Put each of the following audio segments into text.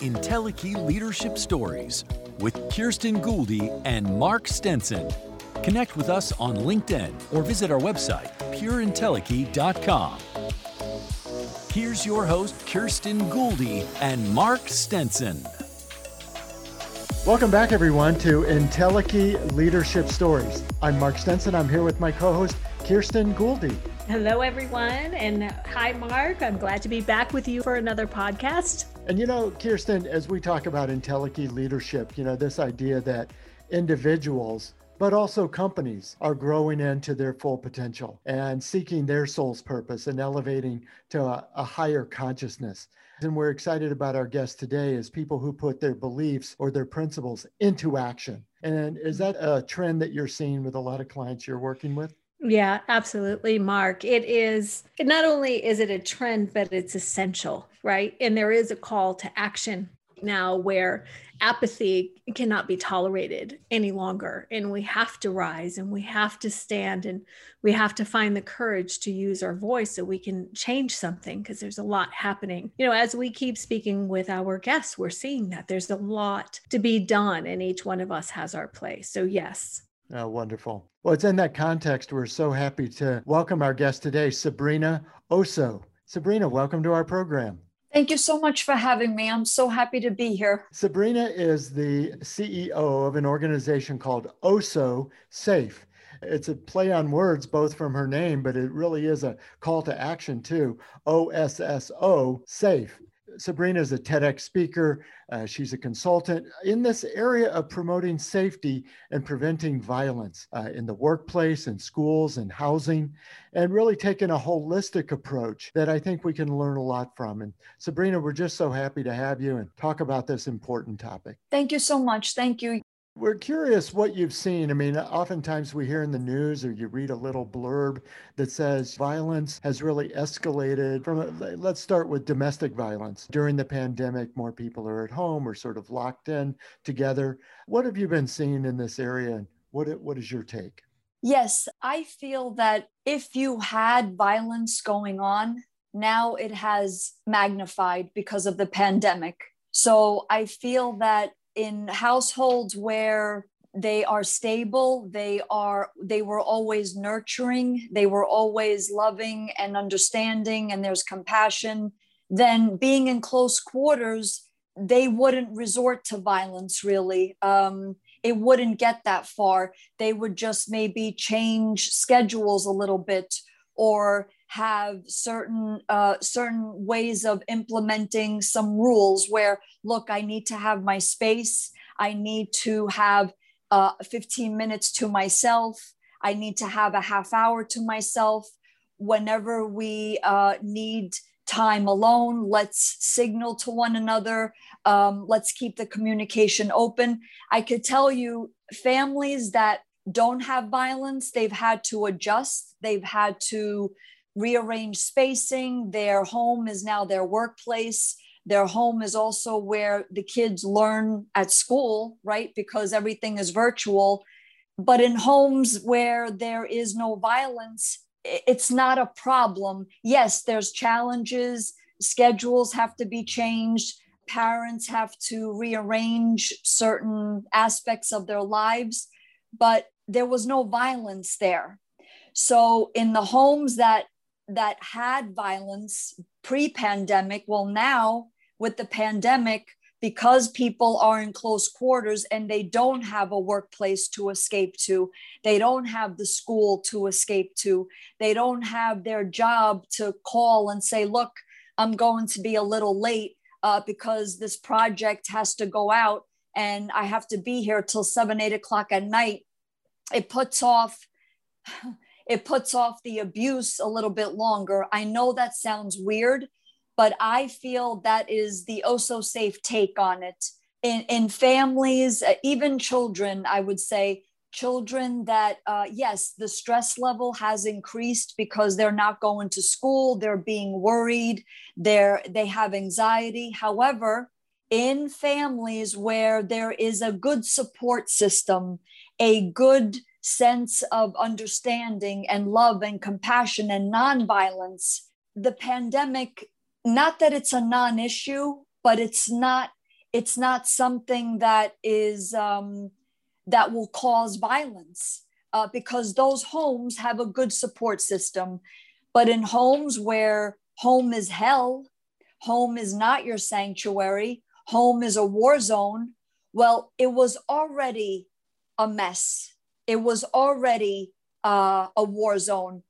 Entelechy Leadership Stories with Kirsten Gouldy and Mark Stenson. Connect with us on LinkedIn or visit our website, pureintelechy.com. Here's your host, Kirsten Gouldy and Mark Stenson. Welcome back, everyone, to Entelechy Leadership Stories. I'm Mark Stenson. I'm here with my co host, Kirsten Gouldy. Hello, everyone, and hi, Mark. I'm glad to be back with you for another podcast. And you know, Kirsten, as we talk about Entelechy leadership, you know, this idea that individuals, but also companies are growing into their full potential and seeking their soul's purpose and elevating to a, a higher consciousness. And we're excited about our guest today as people who put their beliefs or their principles into action. And is that a trend that you're seeing with a lot of clients you're working with? Yeah, absolutely, Mark. It is not only is it a trend, but it's essential, right? And there is a call to action now where apathy cannot be tolerated any longer. And we have to rise and we have to stand and we have to find the courage to use our voice so we can change something because there's a lot happening. You know, as we keep speaking with our guests, we're seeing that there's a lot to be done and each one of us has our place. So, yes, Oh, wonderful. Well, it's in that context we're so happy to welcome our guest today, Sabrina Oso. Sabrina, welcome to our program. Thank you so much for having me. I'm so happy to be here. Sabrina is the CEO of an organization called Oso Safe. It's a play on words, both from her name, but it really is a call to action too. O S S O, safe. Sabrina is a TEDx speaker. Uh, she's a consultant in this area of promoting safety and preventing violence uh, in the workplace and schools and housing, and really taking a holistic approach that I think we can learn a lot from. And Sabrina, we're just so happy to have you and talk about this important topic. Thank you so much. Thank you. We're curious what you've seen. I mean, oftentimes we hear in the news or you read a little blurb that says violence has really escalated from, let's start with domestic violence. During the pandemic, more people are at home or sort of locked in together. What have you been seeing in this area and what, what is your take? Yes, I feel that if you had violence going on, now it has magnified because of the pandemic. So I feel that in households where they are stable they are they were always nurturing they were always loving and understanding and there's compassion then being in close quarters they wouldn't resort to violence really. Um, it wouldn't get that far. They would just maybe change schedules a little bit or have certain uh, certain ways of implementing some rules where look i need to have my space. I need to have uh, 15 minutes to myself. I need to have a half hour to myself. Whenever we uh, need time alone let's signal to one another. Um, let's keep the communication open. I could tell you families that don't have violence they've had to adjust. They've had to rearrange spacing. Their home is now their workplace. Their home is also where the kids learn at school, right? Because everything is virtual. But in homes where there is no violence, it's not a problem. Yes, there's challenges, schedules have to be changed, parents have to rearrange certain aspects of their lives, but there was no violence there. So, in the homes that that had violence pre pandemic, well, now with the pandemic, because people are in close quarters and they don't have a workplace to escape to, they don't have the school to escape to, they don't have their job to call and say, look, I'm going to be a little late uh, because this project has to go out and I have to be here till seven, eight o'clock at night. It puts off it puts off the abuse a little bit longer. I know that sounds weird, but I feel that is the oh so safe take on it. In, in families, uh, even children, I would say, children that, uh, yes, the stress level has increased because they're not going to school, they're being worried, they're, they have anxiety. However, in families where there is a good support system, a good sense of understanding and love and compassion and nonviolence, the pandemic, not that it's a non issue, but it's not it's not something that is um, that will cause violence uh, because those homes have a good support system. But in homes where home is hell home is not your sanctuary home is a war zone well it was already a mess it was already uh, a war zone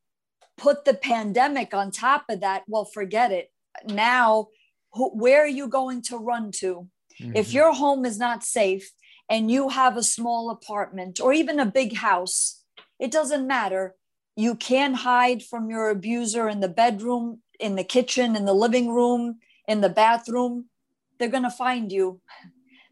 put the pandemic on top of that well forget it now who, where are you going to run to Mm-hmm. If your home is not safe and you have a small apartment or even a big house, it doesn't matter. You can hide from your abuser in the bedroom, in the kitchen, in the living room, in the bathroom. They're going to find you.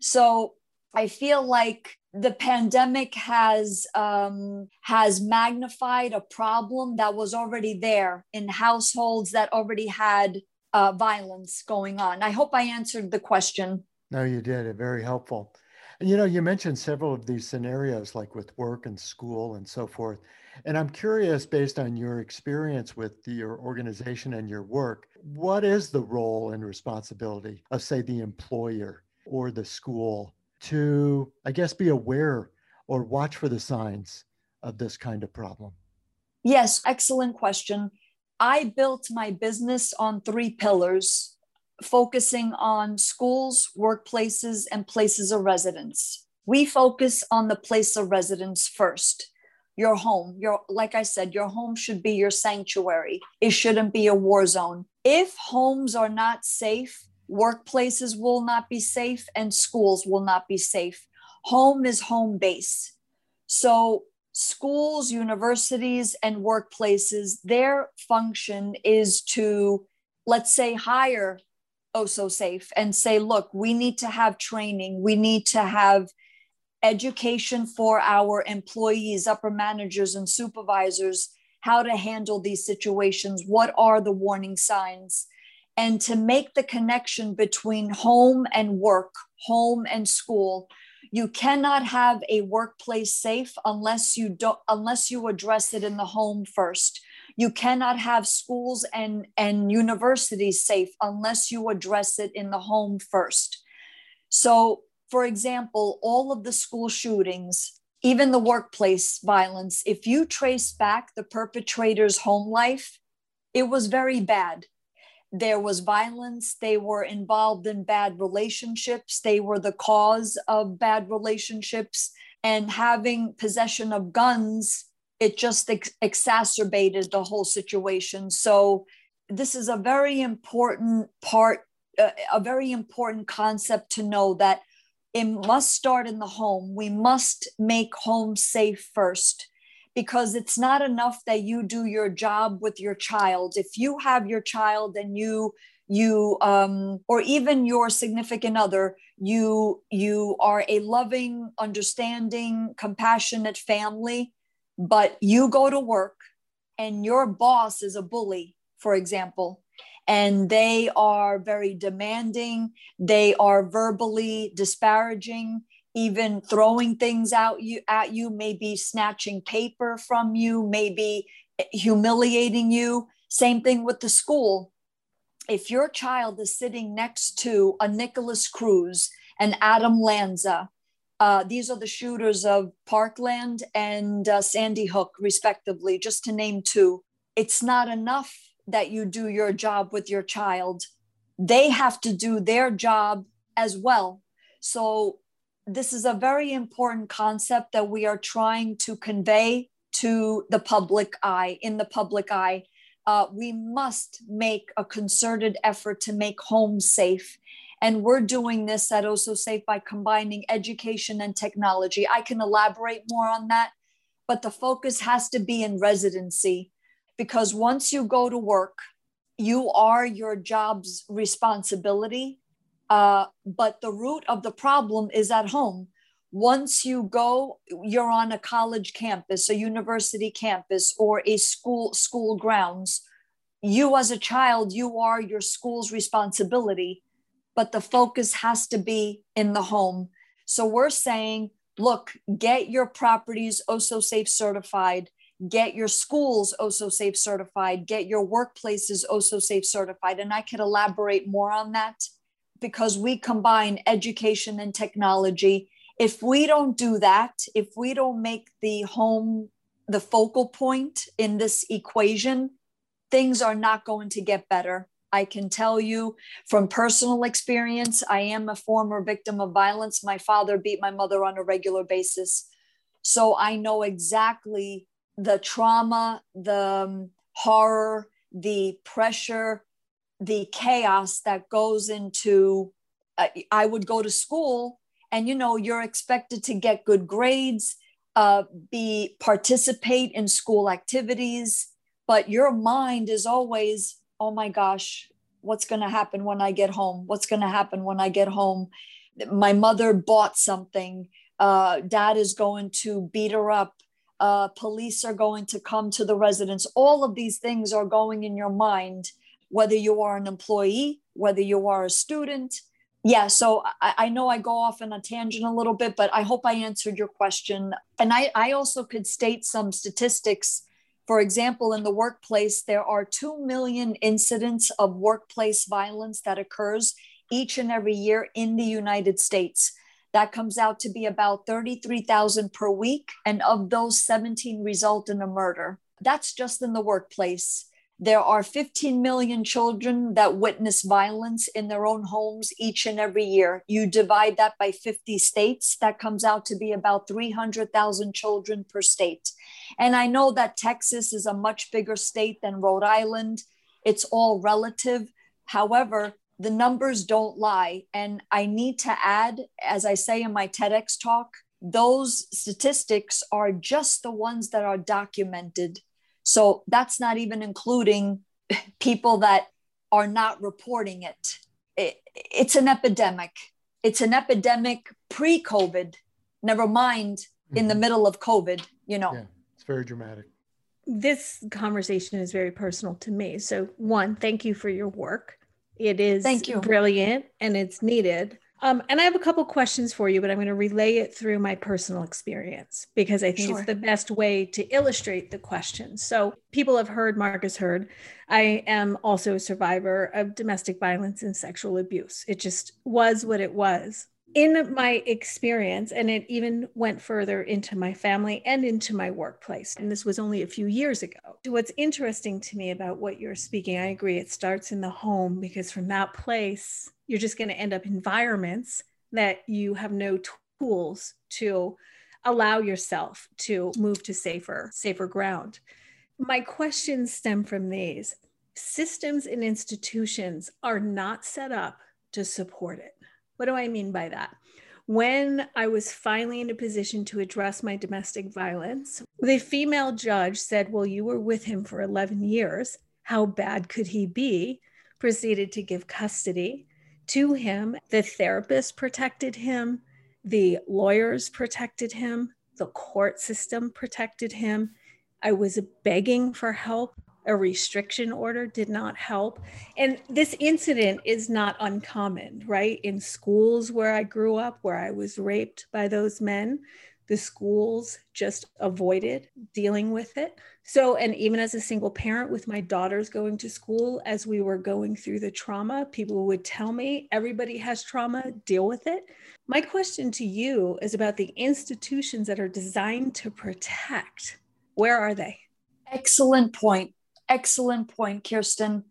So I feel like the pandemic has um, has magnified a problem that was already there in households that already had uh, violence going on. I hope I answered the question. No, you did. It very helpful. And you know, you mentioned several of these scenarios, like with work and school and so forth. And I'm curious, based on your experience with your organization and your work, what is the role and responsibility of, say, the employer or the school to, I guess, be aware or watch for the signs of this kind of problem? Yes, excellent question. I built my business on three pillars focusing on schools, workplaces, and places of residence. We focus on the place of residence first. Your home, your like I said, your home should be your sanctuary. It shouldn't be a war zone. If homes are not safe, workplaces will not be safe and schools will not be safe. Home is home base. So schools, universities, and workplaces, their function is to, let's say, hire oh so safe and say look we need to have training we need to have education for our employees upper managers and supervisors how to handle these situations what are the warning signs and to make the connection between home and work home and school you cannot have a workplace safe unless you don't unless you address it in the home first you cannot have schools and, and universities safe unless you address it in the home first. So, for example, all of the school shootings, even the workplace violence, if you trace back the perpetrator's home life, it was very bad. There was violence. They were involved in bad relationships. They were the cause of bad relationships. And having possession of guns it just ex- exacerbated the whole situation. So, this is a very important part, uh, a very important concept to know that it must start in the home. We must make home safe first because it's not enough that you do your job with your child. If you have your child and you you um, or even your significant other you you are a loving understanding compassionate family but you go to work and your boss is a bully, for example, and they are very demanding, they are verbally disparaging, even throwing things out you at you, maybe snatching paper from you, maybe humiliating you. Same thing with the school. If your child is sitting next to a Nikolas Cruz and Adam Lanza, uh, these are the shooters of Parkland and uh, Sandy Hook, respectively, just to name two. It's not enough that you do your job with your child, they have to do their job as well. So, this is a very important concept that we are trying to convey to the public eye, in the public eye. Uh, we must make a concerted effort to make homes safe and we're doing this at Oso Safe by combining education and technology. I can elaborate more on that, but the focus has to be in residency because once you go to work, you are your job's responsibility. Uh, but the root of the problem is at home. Once you go, you're on a college campus, a university campus, or a school school grounds. You as a child, you are your school's responsibility but the focus has to be in the home. So we're saying, look, get your properties OSO Safe certified, get your schools OSO Safe certified, get your workplaces OSO Safe certified. And I could elaborate more on that. Because we combine education and technology. If we don't do that, if we don't make the home the focal point in this equation, things are not going to get better. I can tell you from personal experience, I am a former victim of violence. My father beat my mother on a regular basis. So I know exactly the trauma, the um, horror, the pressure, the chaos that goes into. Uh, I would go to school, and you know, you're expected to get good grades, uh, be participate in school activities, but your mind is always, oh my gosh, what's going to happen when I get home? What's going to happen when I get home? My mother bought something. Uh, dad is going to beat her up. Uh, police are going to come to the residence. All of these things are going in your mind, whether you are an employee, whether you are a student. Yeah, so I, I know I go off on a tangent a little bit, but I hope I answered your question. And I, I also could state some statistics for example, in the workplace, there are 2 million incidents of workplace violence that occurs each and every year in the United States. That comes out to be about 33,000 per week. And of those, 17 result in a murder. That's just in the workplace. There are 15 million children that witness violence in their own homes each and every year. You divide that by 50 states, that comes out to be about 300,000 children per state. And I know that Texas is a much bigger state than Rhode Island. It's all relative. However, the numbers don't lie. And I need to add, as I say in my TEDx talk, those statistics are just the ones that are documented so that's not even including people that are not reporting it. it it's an epidemic. It's an epidemic pre COVID, never mind mm-hmm. in the mm-hmm. middle of COVID, you know. Yeah, it's very dramatic. This conversation is very personal to me. So, one, thank you for your work. It is thank you. brilliant and it's needed. Um, and I have a couple questions for you, but I'm going to relay it through my personal experience because I think sure. it's the best way to illustrate the question. So, people have heard, Mark's heard, I am also a survivor of domestic violence and sexual abuse. It just was what it was in my experience, and it even went further into my family and into my workplace, and this was only a few years ago. What's interesting to me about what you're speaking, I agree, it starts in the home because from that place, you're just going to end up environments that you have no tools to allow yourself to move to safer safer ground. My questions stem from these. Systems and institutions are not set up to support it what do I mean by that? When I was finally in a position to address my domestic violence, the female judge said, Well, you were with him for 11 years. How bad could he be? Proceeded to give custody to him. The therapist protected him, the lawyers protected him, the court system protected him. I was begging for help a restriction order did not help. And this incident is not uncommon, right? In schools where I grew up, where I was raped by those men, the schools just avoided dealing with it. So, and even as a single parent with my daughters going to school, as we were going through the trauma, people would tell me everybody has trauma, deal with it. My question to you is about the institutions that are designed to protect. Where are they? Excellent point excellent point, Kirsten.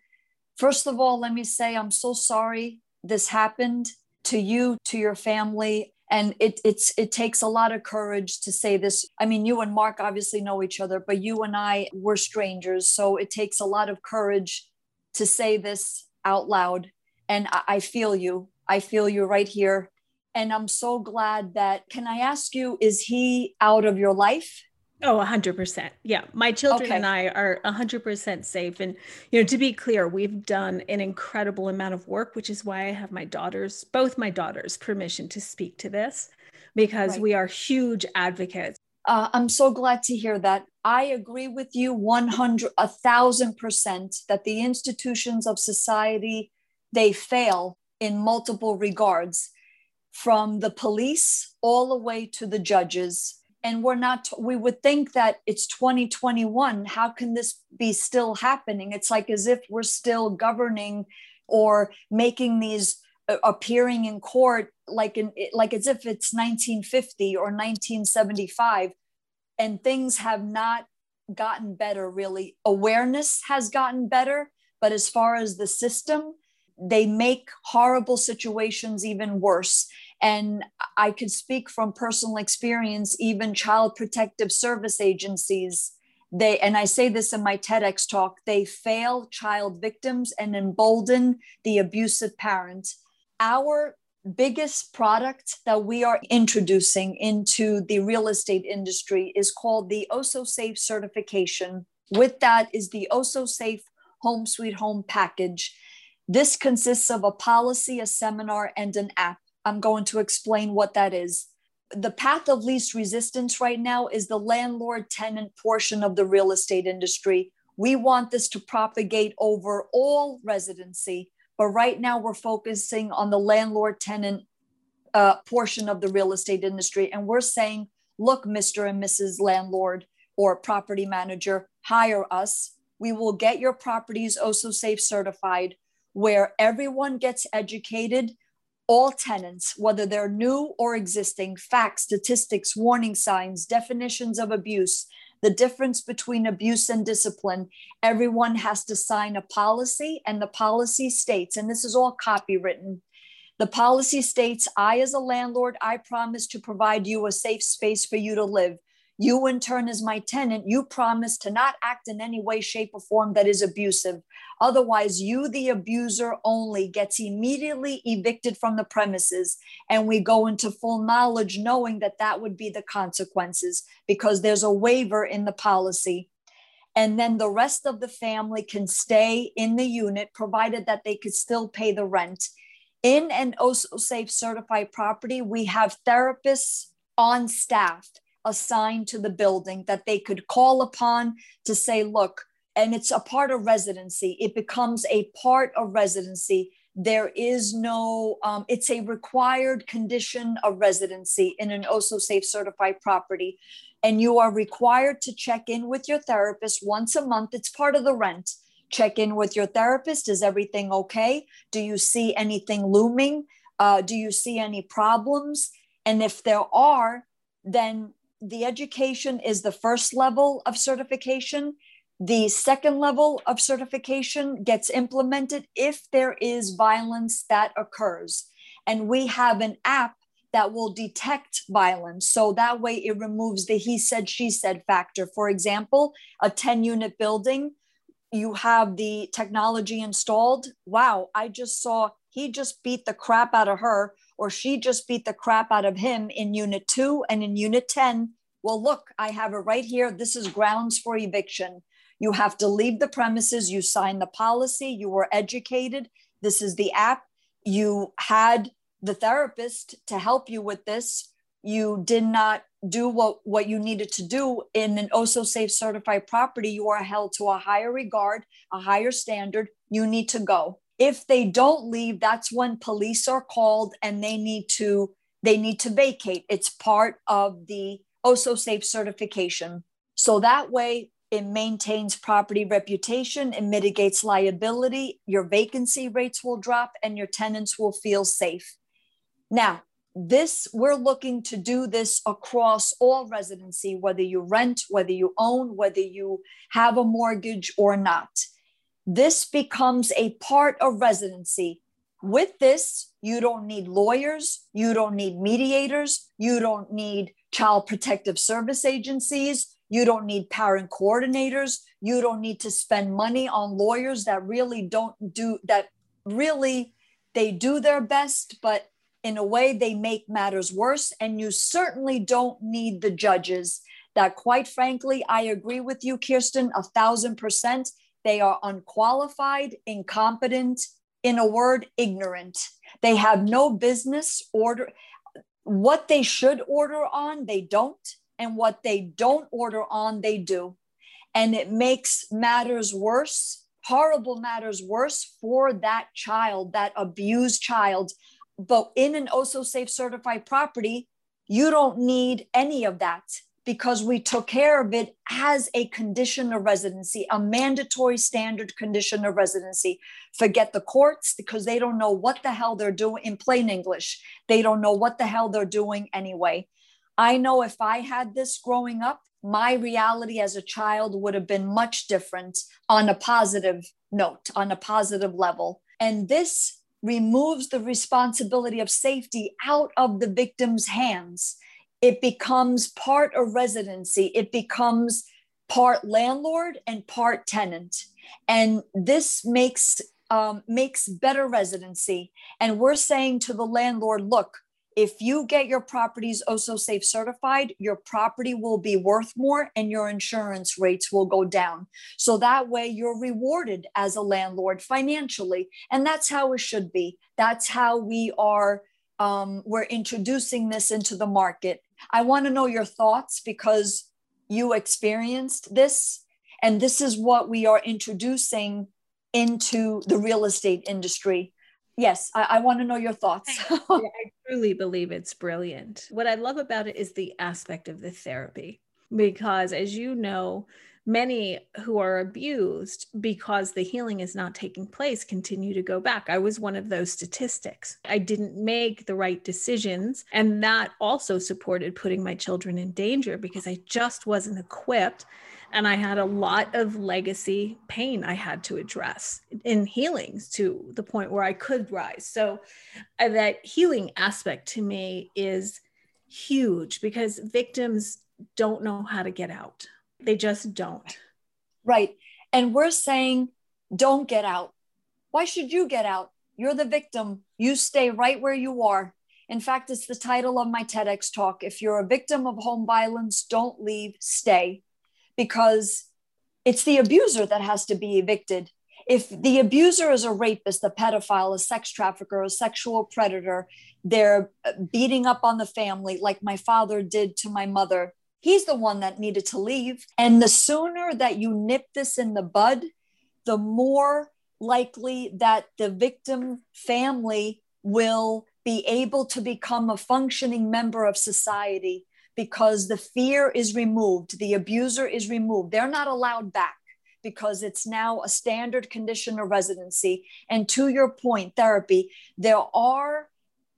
First of all, let me say I'm so sorry this happened to you, to your family. And it, it's it takes a lot of courage to say this. I mean, you and Mark obviously know each other, but you and I were strangers. So it takes a lot of courage to say this out loud. And I, I feel you. I feel you right here. And I'm so glad that, can I ask you, is he out of your life? Oh, 100%. Yeah. My children okay. and I are 100% safe. And, you know, to be clear, we've done an incredible amount of work, which is why I have my daughters, both my daughters, permission to speak to this because right. we are huge advocates. Uh, I'm so glad to hear that. I agree with you 100, a thousand percent that the institutions of society, they fail in multiple regards from the police all the way to the judges and we're not we would think that it's 2021 how can this be still happening? It's like as if we're still governing or making these uh, appearing in court like in like as if it's 1950 or 1975 and things have not gotten better really. Awareness has gotten better but as far as the system they make horrible situations even worse and i could speak from personal experience even child protective service agencies they and i say this in my tedx talk they fail child victims and embolden the abusive parent our biggest product that we are introducing into the real estate industry is called the Oso Safe certification. With that is the Oso Safe Home Sweet Home package. This consists of a policy, a seminar, and an app. I'm going to explain what that is. The path of least resistance right now is the landlord tenant portion of the real estate industry. We want this to propagate over all residency but right now, we're focusing on the landlord tenant uh, portion of the real estate industry. And we're saying, look, Mr. and Mrs. Landlord or property manager, hire us. We will get your properties OSO safe certified, where everyone gets educated all tenants, whether they're new or existing, facts, statistics, warning signs, definitions of abuse, the difference between abuse and discipline. Everyone has to sign a policy, and the policy states, and this is all copywritten. The policy states, I, as a landlord, I promise to provide you a safe space for you to live. You, in turn, as my tenant, you promise to not act in any way, shape, or form that is abusive. Otherwise, you, the abuser only, gets immediately evicted from the premises. And we go into full knowledge knowing that that would be the consequences because there's a waiver in the policy. And then the rest of the family can stay in the unit, provided that they could still pay the rent. In an OSO safe certified property, we have therapists on staff assigned to the building that they could call upon to say, look, and it's a part of residency. It becomes a part of residency. There is no, um, it's a required condition of residency in an OSO safe certified property. And you are required to check in with your therapist once a month. It's part of the rent. Check in with your therapist. Is everything okay? Do you see anything looming? Uh, do you see any problems? And if there are, then the education is the first level of certification. The second level of certification gets implemented if there is violence that occurs. And we have an app that will detect violence. So that way it removes the he said, she said factor. For example, a 10 unit building, you have the technology installed. Wow, I just saw he just beat the crap out of her or she just beat the crap out of him in unit two and in unit 10. Well, look, I have it right here. This is grounds for eviction. You have to leave the premises. You signed the policy. You were educated. This is the app. You had the therapist to help you with this. You did not do what, what you needed to do in an OSO safe certified property. You are held to a higher regard, a higher standard. You need to go if they don't leave that's when police are called and they need to they need to vacate it's part of the oso safe certification so that way it maintains property reputation. It mitigates liability. Your vacancy rates will drop and your tenants will feel safe. Now this we're looking to do this across all residency whether you rent whether you own whether you have a mortgage or not. This becomes a part of residency. With this, you don't need lawyers, you don't need mediators, you don't need child protective service agencies, you don't need parent coordinators, you don't need to spend money on lawyers that really don't do that really they do their best but in a way they make matters worse and you certainly don't need the judges that quite frankly i agree with you kirsten a thousand percent they are unqualified, incompetent, in a word, ignorant. They have no business order. What they should order on, they don't. And what they don't order on, they do. And it makes matters worse, horrible matters worse for that child, that abused child. But in an OSO safe certified property, you don't need any of that because we took care of it as a condition of residency, a mandatory standard condition of residency. Forget the courts because they don't know what the hell they're doing in plain English. They don't know what the hell they're doing anyway. I know if I had this growing up, my reality as a child would have been much different on a positive note, on a positive level. And this removes the responsibility of safety out of the victim's hands it becomes part of residency, it becomes part landlord and part tenant. And this makes um, makes better residency. And we're saying to the landlord, look, if you get your properties OSO safe certified, your property will be worth more and your insurance rates will go down. So that way you're rewarded as a landlord financially. And that's how it should be. That's how we are um, we're introducing this into the market. I want to know your thoughts because you experienced this, and this is what we are introducing into the real estate industry. Yes, I, I want to know your thoughts. I truly believe it's brilliant. What I love about it is the aspect of the therapy, because as you know, many who are abused because the healing is not taking place continue to go back. I was one of those statistics. I didn't make the right decisions. And that also supported putting my children in danger because I just wasn't equipped. And I had a lot of legacy pain I had to address in healings to the point where I could rise. So, uh, that healing aspect to me is huge because victims don't know how to get out they just don't. Right. And we're saying, don't get out. Why should you get out? You're the victim. You stay right where you are. In fact, it's the title of my TEDx talk. If you're a victim of home violence, don't leave, stay, because it's the abuser that has to be evicted. If the abuser is a rapist, a pedophile, a sex trafficker, a sexual predator, they're beating up on the family like my father did to my mother He's the one that needed to leave. And the sooner that you nip this in the bud, the more likely that the victim family will be able to become a functioning member of society because the fear is removed, the abuser is removed. They're not allowed back because it's now a standard condition of residency. And to your point, therapy, there are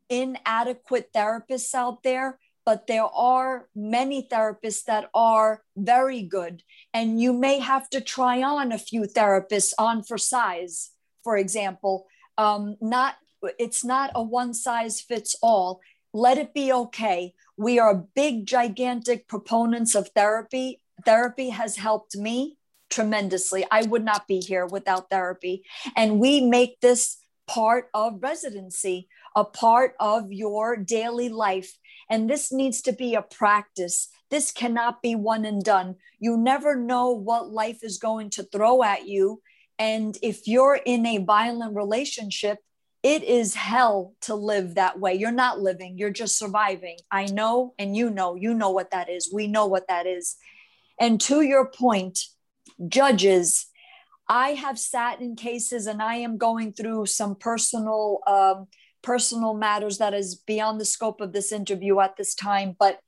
inadequate therapists out there but there are many therapists that are very good. And you may have to try on a few therapists on for size, for example. Um, not it's not a one size fits all. Let it be okay. We are big, gigantic proponents of therapy. Therapy has helped me tremendously. I would not be here without therapy. And we make this part of residency, a part of your daily life. And this needs to be a practice. This cannot be one and done. You never know what life is going to throw at you. And if you're in a violent relationship, it is hell to live that way. You're not living, you're just surviving. I know, and you know, you know what that is. We know what that is. And to your point, judges, I have sat in cases and I am going through some personal um, personal matters that is beyond the scope of this interview at this time. But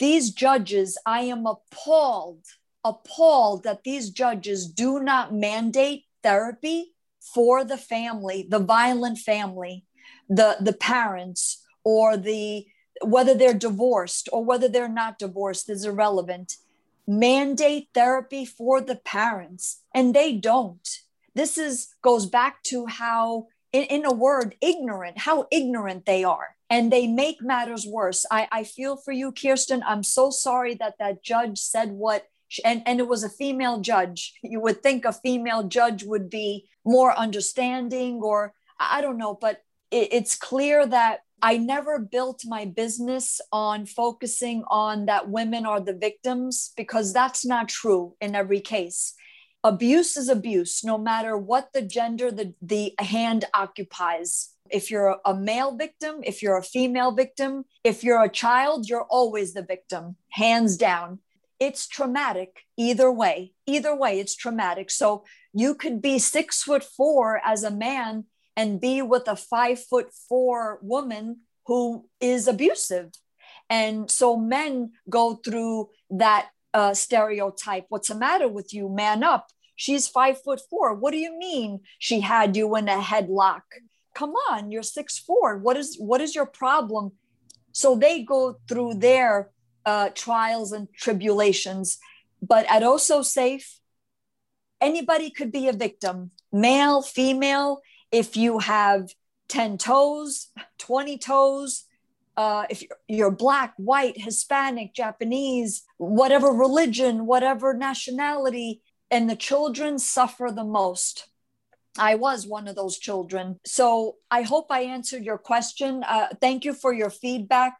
these judges, I am appalled, appalled that these judges do not mandate therapy for the family, the violent family, the, the parents, or the whether they're divorced or whether they're not divorced is irrelevant. Mandate therapy for the parents, and they don't. This is goes back to how in, in a word, ignorant, how ignorant they are. And they make matters worse. I, I feel for you, Kirsten. I'm so sorry that that judge said what, and, and it was a female judge. You would think a female judge would be more understanding, or I don't know, but it, it's clear that I never built my business on focusing on that women are the victims because that's not true in every case. Abuse is abuse no matter what the gender the, the hand occupies. If you're a male victim if you're a female victim if you're a child you're always the victim hands down it's traumatic either way either way it's traumatic so you could be six foot four as a man and be with a five foot four woman who is abusive And so men go through that uh, stereotype. What's the matter with you? Man up. She's five foot four. What do you mean she had you in a headlock? Come on, you're six four. What is what is your problem? So they go through their uh, trials and tribulations. But at OSO Safe, anybody could be a victim, male, female. If you have 10 toes, 20 toes, uh, if you're black, white, Hispanic, Japanese, whatever religion, whatever nationality, and the children suffer the most. I was one of those children. So I hope I answered your question. Uh, thank you for your feedback.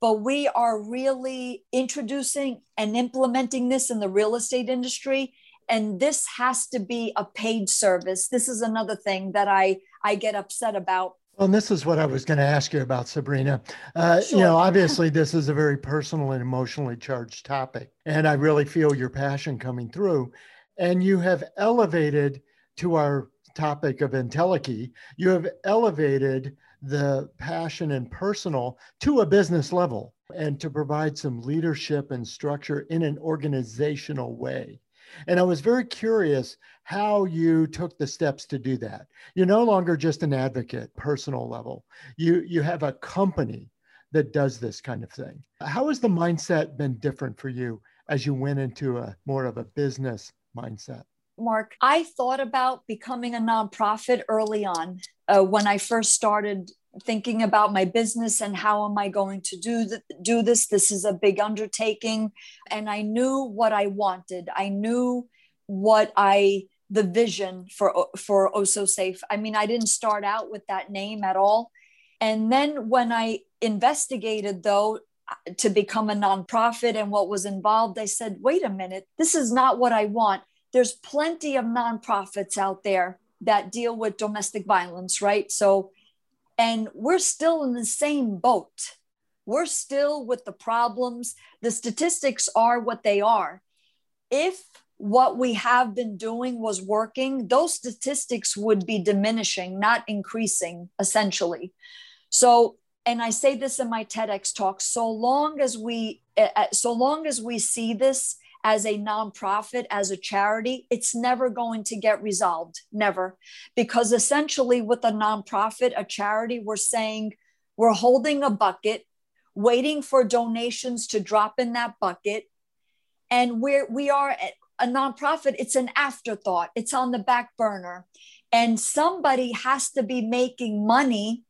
But we are really introducing and implementing this in the real estate industry. And this has to be a paid service. This is another thing that I, I get upset about well, and this is what I was going to ask you about, Sabrina. Uh, sure. You know, obviously, this is a very personal and emotionally charged topic, and I really feel your passion coming through. And you have elevated to our topic of Entelechy, you have elevated the passion and personal to a business level and to provide some leadership and structure in an organizational way. And I was very curious how you took the steps to do that. You're no longer just an advocate, personal level. You you have a company that does this kind of thing. How has the mindset been different for you as you went into a more of a business mindset? Mark, I thought about becoming a nonprofit early on uh, when I first started thinking about my business and how am I going to do th- do this. This is a big undertaking, and I knew what I wanted. I knew what I the vision for for OSO Safe. I mean, I didn't start out with that name at all, and then when I investigated though to become a nonprofit and what was involved, I said, wait a minute, this is not what I want. There's plenty of nonprofits out there that deal with domestic violence, right? So and we're still in the same boat. We're still with the problems. The statistics are what they are. If what we have been doing was working, those statistics would be diminishing, not increasing, essentially. So, and I say this in my TEDx talk: so long as we, so long as we see this as a nonprofit, as a charity, it's never going to get resolved. Never. Because essentially, with a nonprofit, a charity, we're saying we're holding a bucket, waiting for donations to drop in that bucket. And we're, we are a nonprofit, it's an afterthought, it's on the back burner. And somebody has to be making money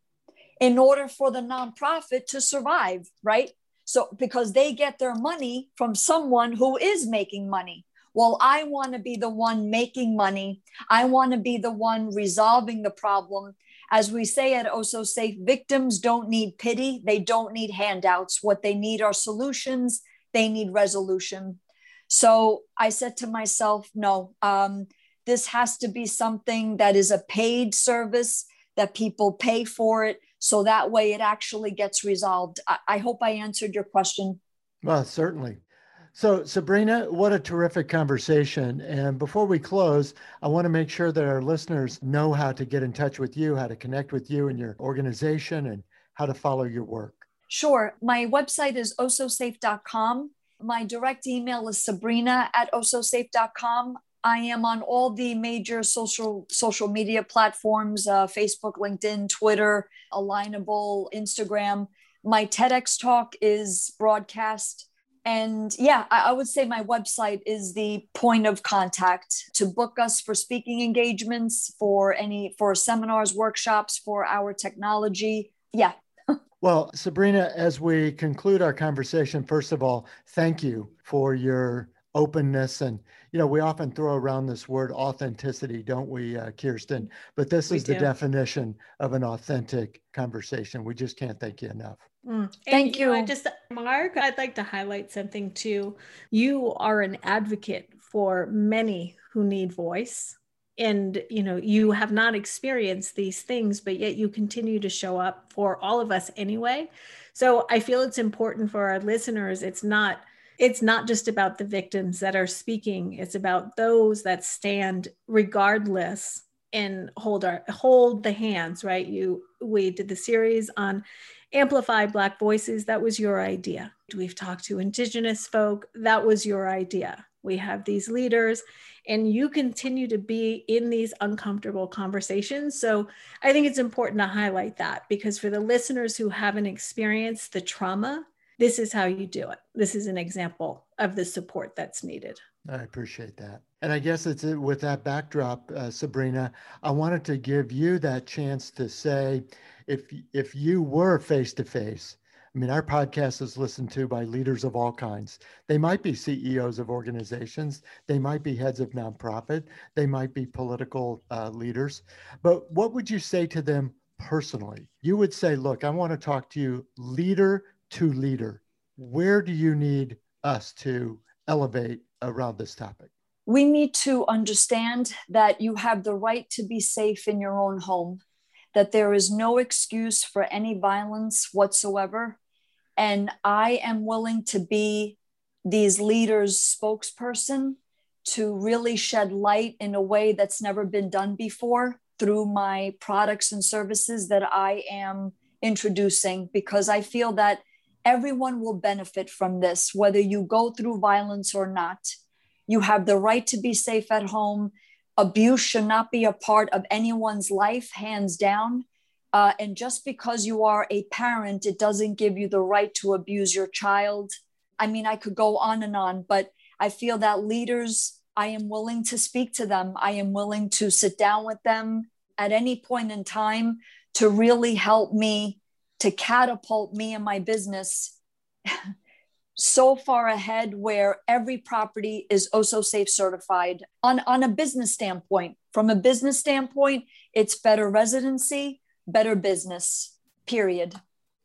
in order for the nonprofit to survive, right? So, because they get their money from someone who is making money. Well, I want to be the one making money. I want to be the one resolving the problem. As we say at OSO Safe, victims don't need pity. They don't need handouts. What they need are solutions. They need resolution. So I said to myself, no, um, this has to be something that is a paid service that people pay for it so that way it actually gets resolved. I, I hope I answered your question. Well, certainly. So, Sabrina, what a terrific conversation. And before we close, I want to make sure that our listeners know how to get in touch with you, how to connect with you and your organization, and how to follow your work. Sure. My website is ososafe.com. My direct email is sabrina at ososafe.com. I am on all the major social social media platforms: uh, Facebook, LinkedIn, Twitter, Alignable, Instagram. My TEDx talk is broadcast, and yeah, I, I would say my website is the point of contact to book us for speaking engagements, for any for seminars, workshops, for our technology. Yeah, well, Sabrina, as we conclude our conversation, first of all, thank you for your openness and you know we often throw around this word authenticity don't we uh, kirsten? But this we is do. the definition of an authentic conversation. We just can't thank you enough. Mm. thank you, you. know, just mark i'd like to highlight something too. You are an advocate for many who need voice and you know you have not experienced these things but yet you continue to show up for all of us anyway. So i feel it's important for our listeners. It's not it's not just about the victims that are speaking, it's about those that stand regardless and hold our hold the hands right? You we did the series on amplify black voices. That was your idea. We've talked to indigenous folk. That was your idea. We have these leaders and you continue to be in these uncomfortable conversations. So i think it's important to highlight that because for the listeners who haven't experienced the trauma this is how you do it this is an example of the support that's needed I appreciate that. And I guess it's uh, with that backdrop, uh, Sabrina, I wanted to give you that chance to say, if if you were face to face, I mean, our podcast is listened to by leaders of all kinds. They might be CEOs of organizations, they might be heads of nonprofit, they might be political uh, leaders. But what would you say to them personally? You would say, look, I want to talk to you leader to leader. Where do you need us to elevate around this topic? We need to understand that you have the right to be safe in your own home, that there is no excuse for any violence whatsoever. And I am willing to be these leaders' spokesperson to really shed light in a way that's never been done before through my products and services that I am introducing because I feel that everyone will benefit from this, whether you go through violence or not. You have the right to be safe at home. Abuse should not be a part of anyone's life, hands down. Uh, and just because you are a parent, it doesn't give you the right to abuse your child. I mean, I could go on and on, but I feel that leaders, I am willing to speak to them. I am willing to sit down with them at any point in time to really help me to catapult me and my business so far ahead where every property is oh OSO safe certified on, on a business standpoint. From a business standpoint, it's better residency, better business, period.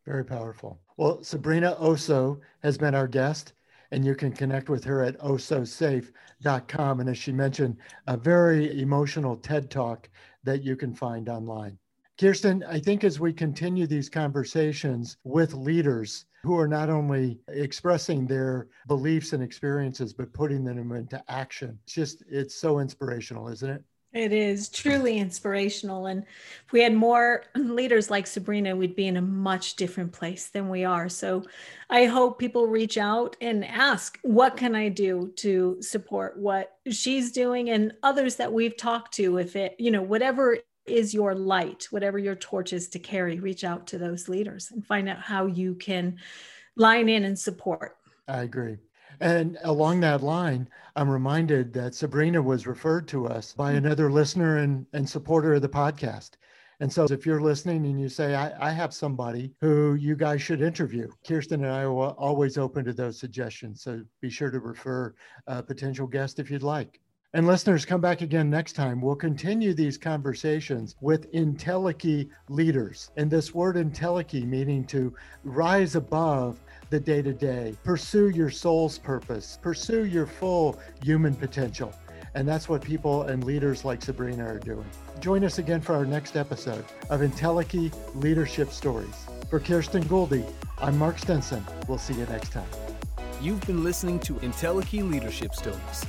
Very powerful. Well, Sabrina Oso has been our guest, and you can connect with her at oh ososafe.com. And as she mentioned, a very emotional TED talk that you can find online. Kirsten, I think as we continue these conversations with leaders who are not only expressing their beliefs and experiences, but putting them into action, it's just, it's so inspirational, isn't it? It is truly inspirational. And if we had more leaders like Sabrina, we'd be in a much different place than we are. So I hope people reach out and ask, what can I do to support what she's doing and others that we've talked to? If it, you know, whatever is your light, whatever your torch is to carry, reach out to those leaders and find out how you can line in and support. I agree. And along that line, I'm reminded that Sabrina was referred to us by mm-hmm. another listener and, and supporter of the podcast. And so if you're listening and you say, I, I have somebody who you guys should interview, Kirsten and I are always open to those suggestions. So be sure to refer a potential guest if you'd like. And listeners, come back again next time. We'll continue these conversations with Entelechy leaders. And this word Entelechy meaning to rise above the day to day, pursue your soul's purpose, pursue your full human potential. And that's what people and leaders like Sabrina are doing. Join us again for our next episode of Entelechy Leadership Stories. For Kirsten Gouldy, I'm Mark Stinson. We'll see you next time. You've been listening to Entelechy Leadership Stories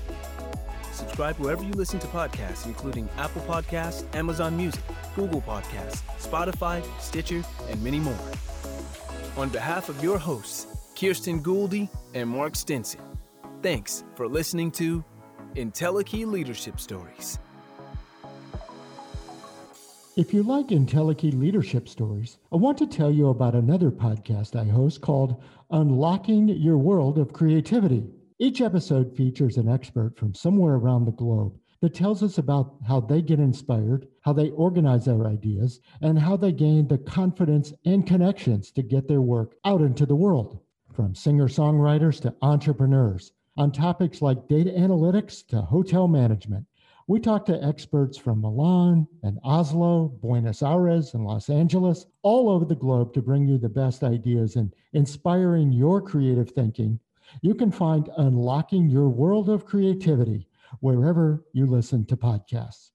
subscribe wherever you listen to podcasts, including Apple Podcasts, Amazon Music, Google Podcasts, Spotify, Stitcher, and many more. On behalf of your hosts, Kirsten Gouldy and Mark Stinson, thanks for listening to Entelechy Leadership Stories. If you like Entelechy Leadership Stories, I want to tell you about another podcast I host called Unlocking Your World of Creativity. Each episode features an expert from somewhere around the globe that tells us about how they get inspired, how they organize their ideas, and how they gain the confidence and connections to get their work out into the world. From singer songwriters to entrepreneurs, on topics like data analytics to hotel management. We talk to experts from Milan and Oslo, Buenos Aires, and Los Angeles, all over the globe to bring you the best ideas and inspiring your creative thinking you can find Unlocking Your World of Creativity wherever you listen to podcasts.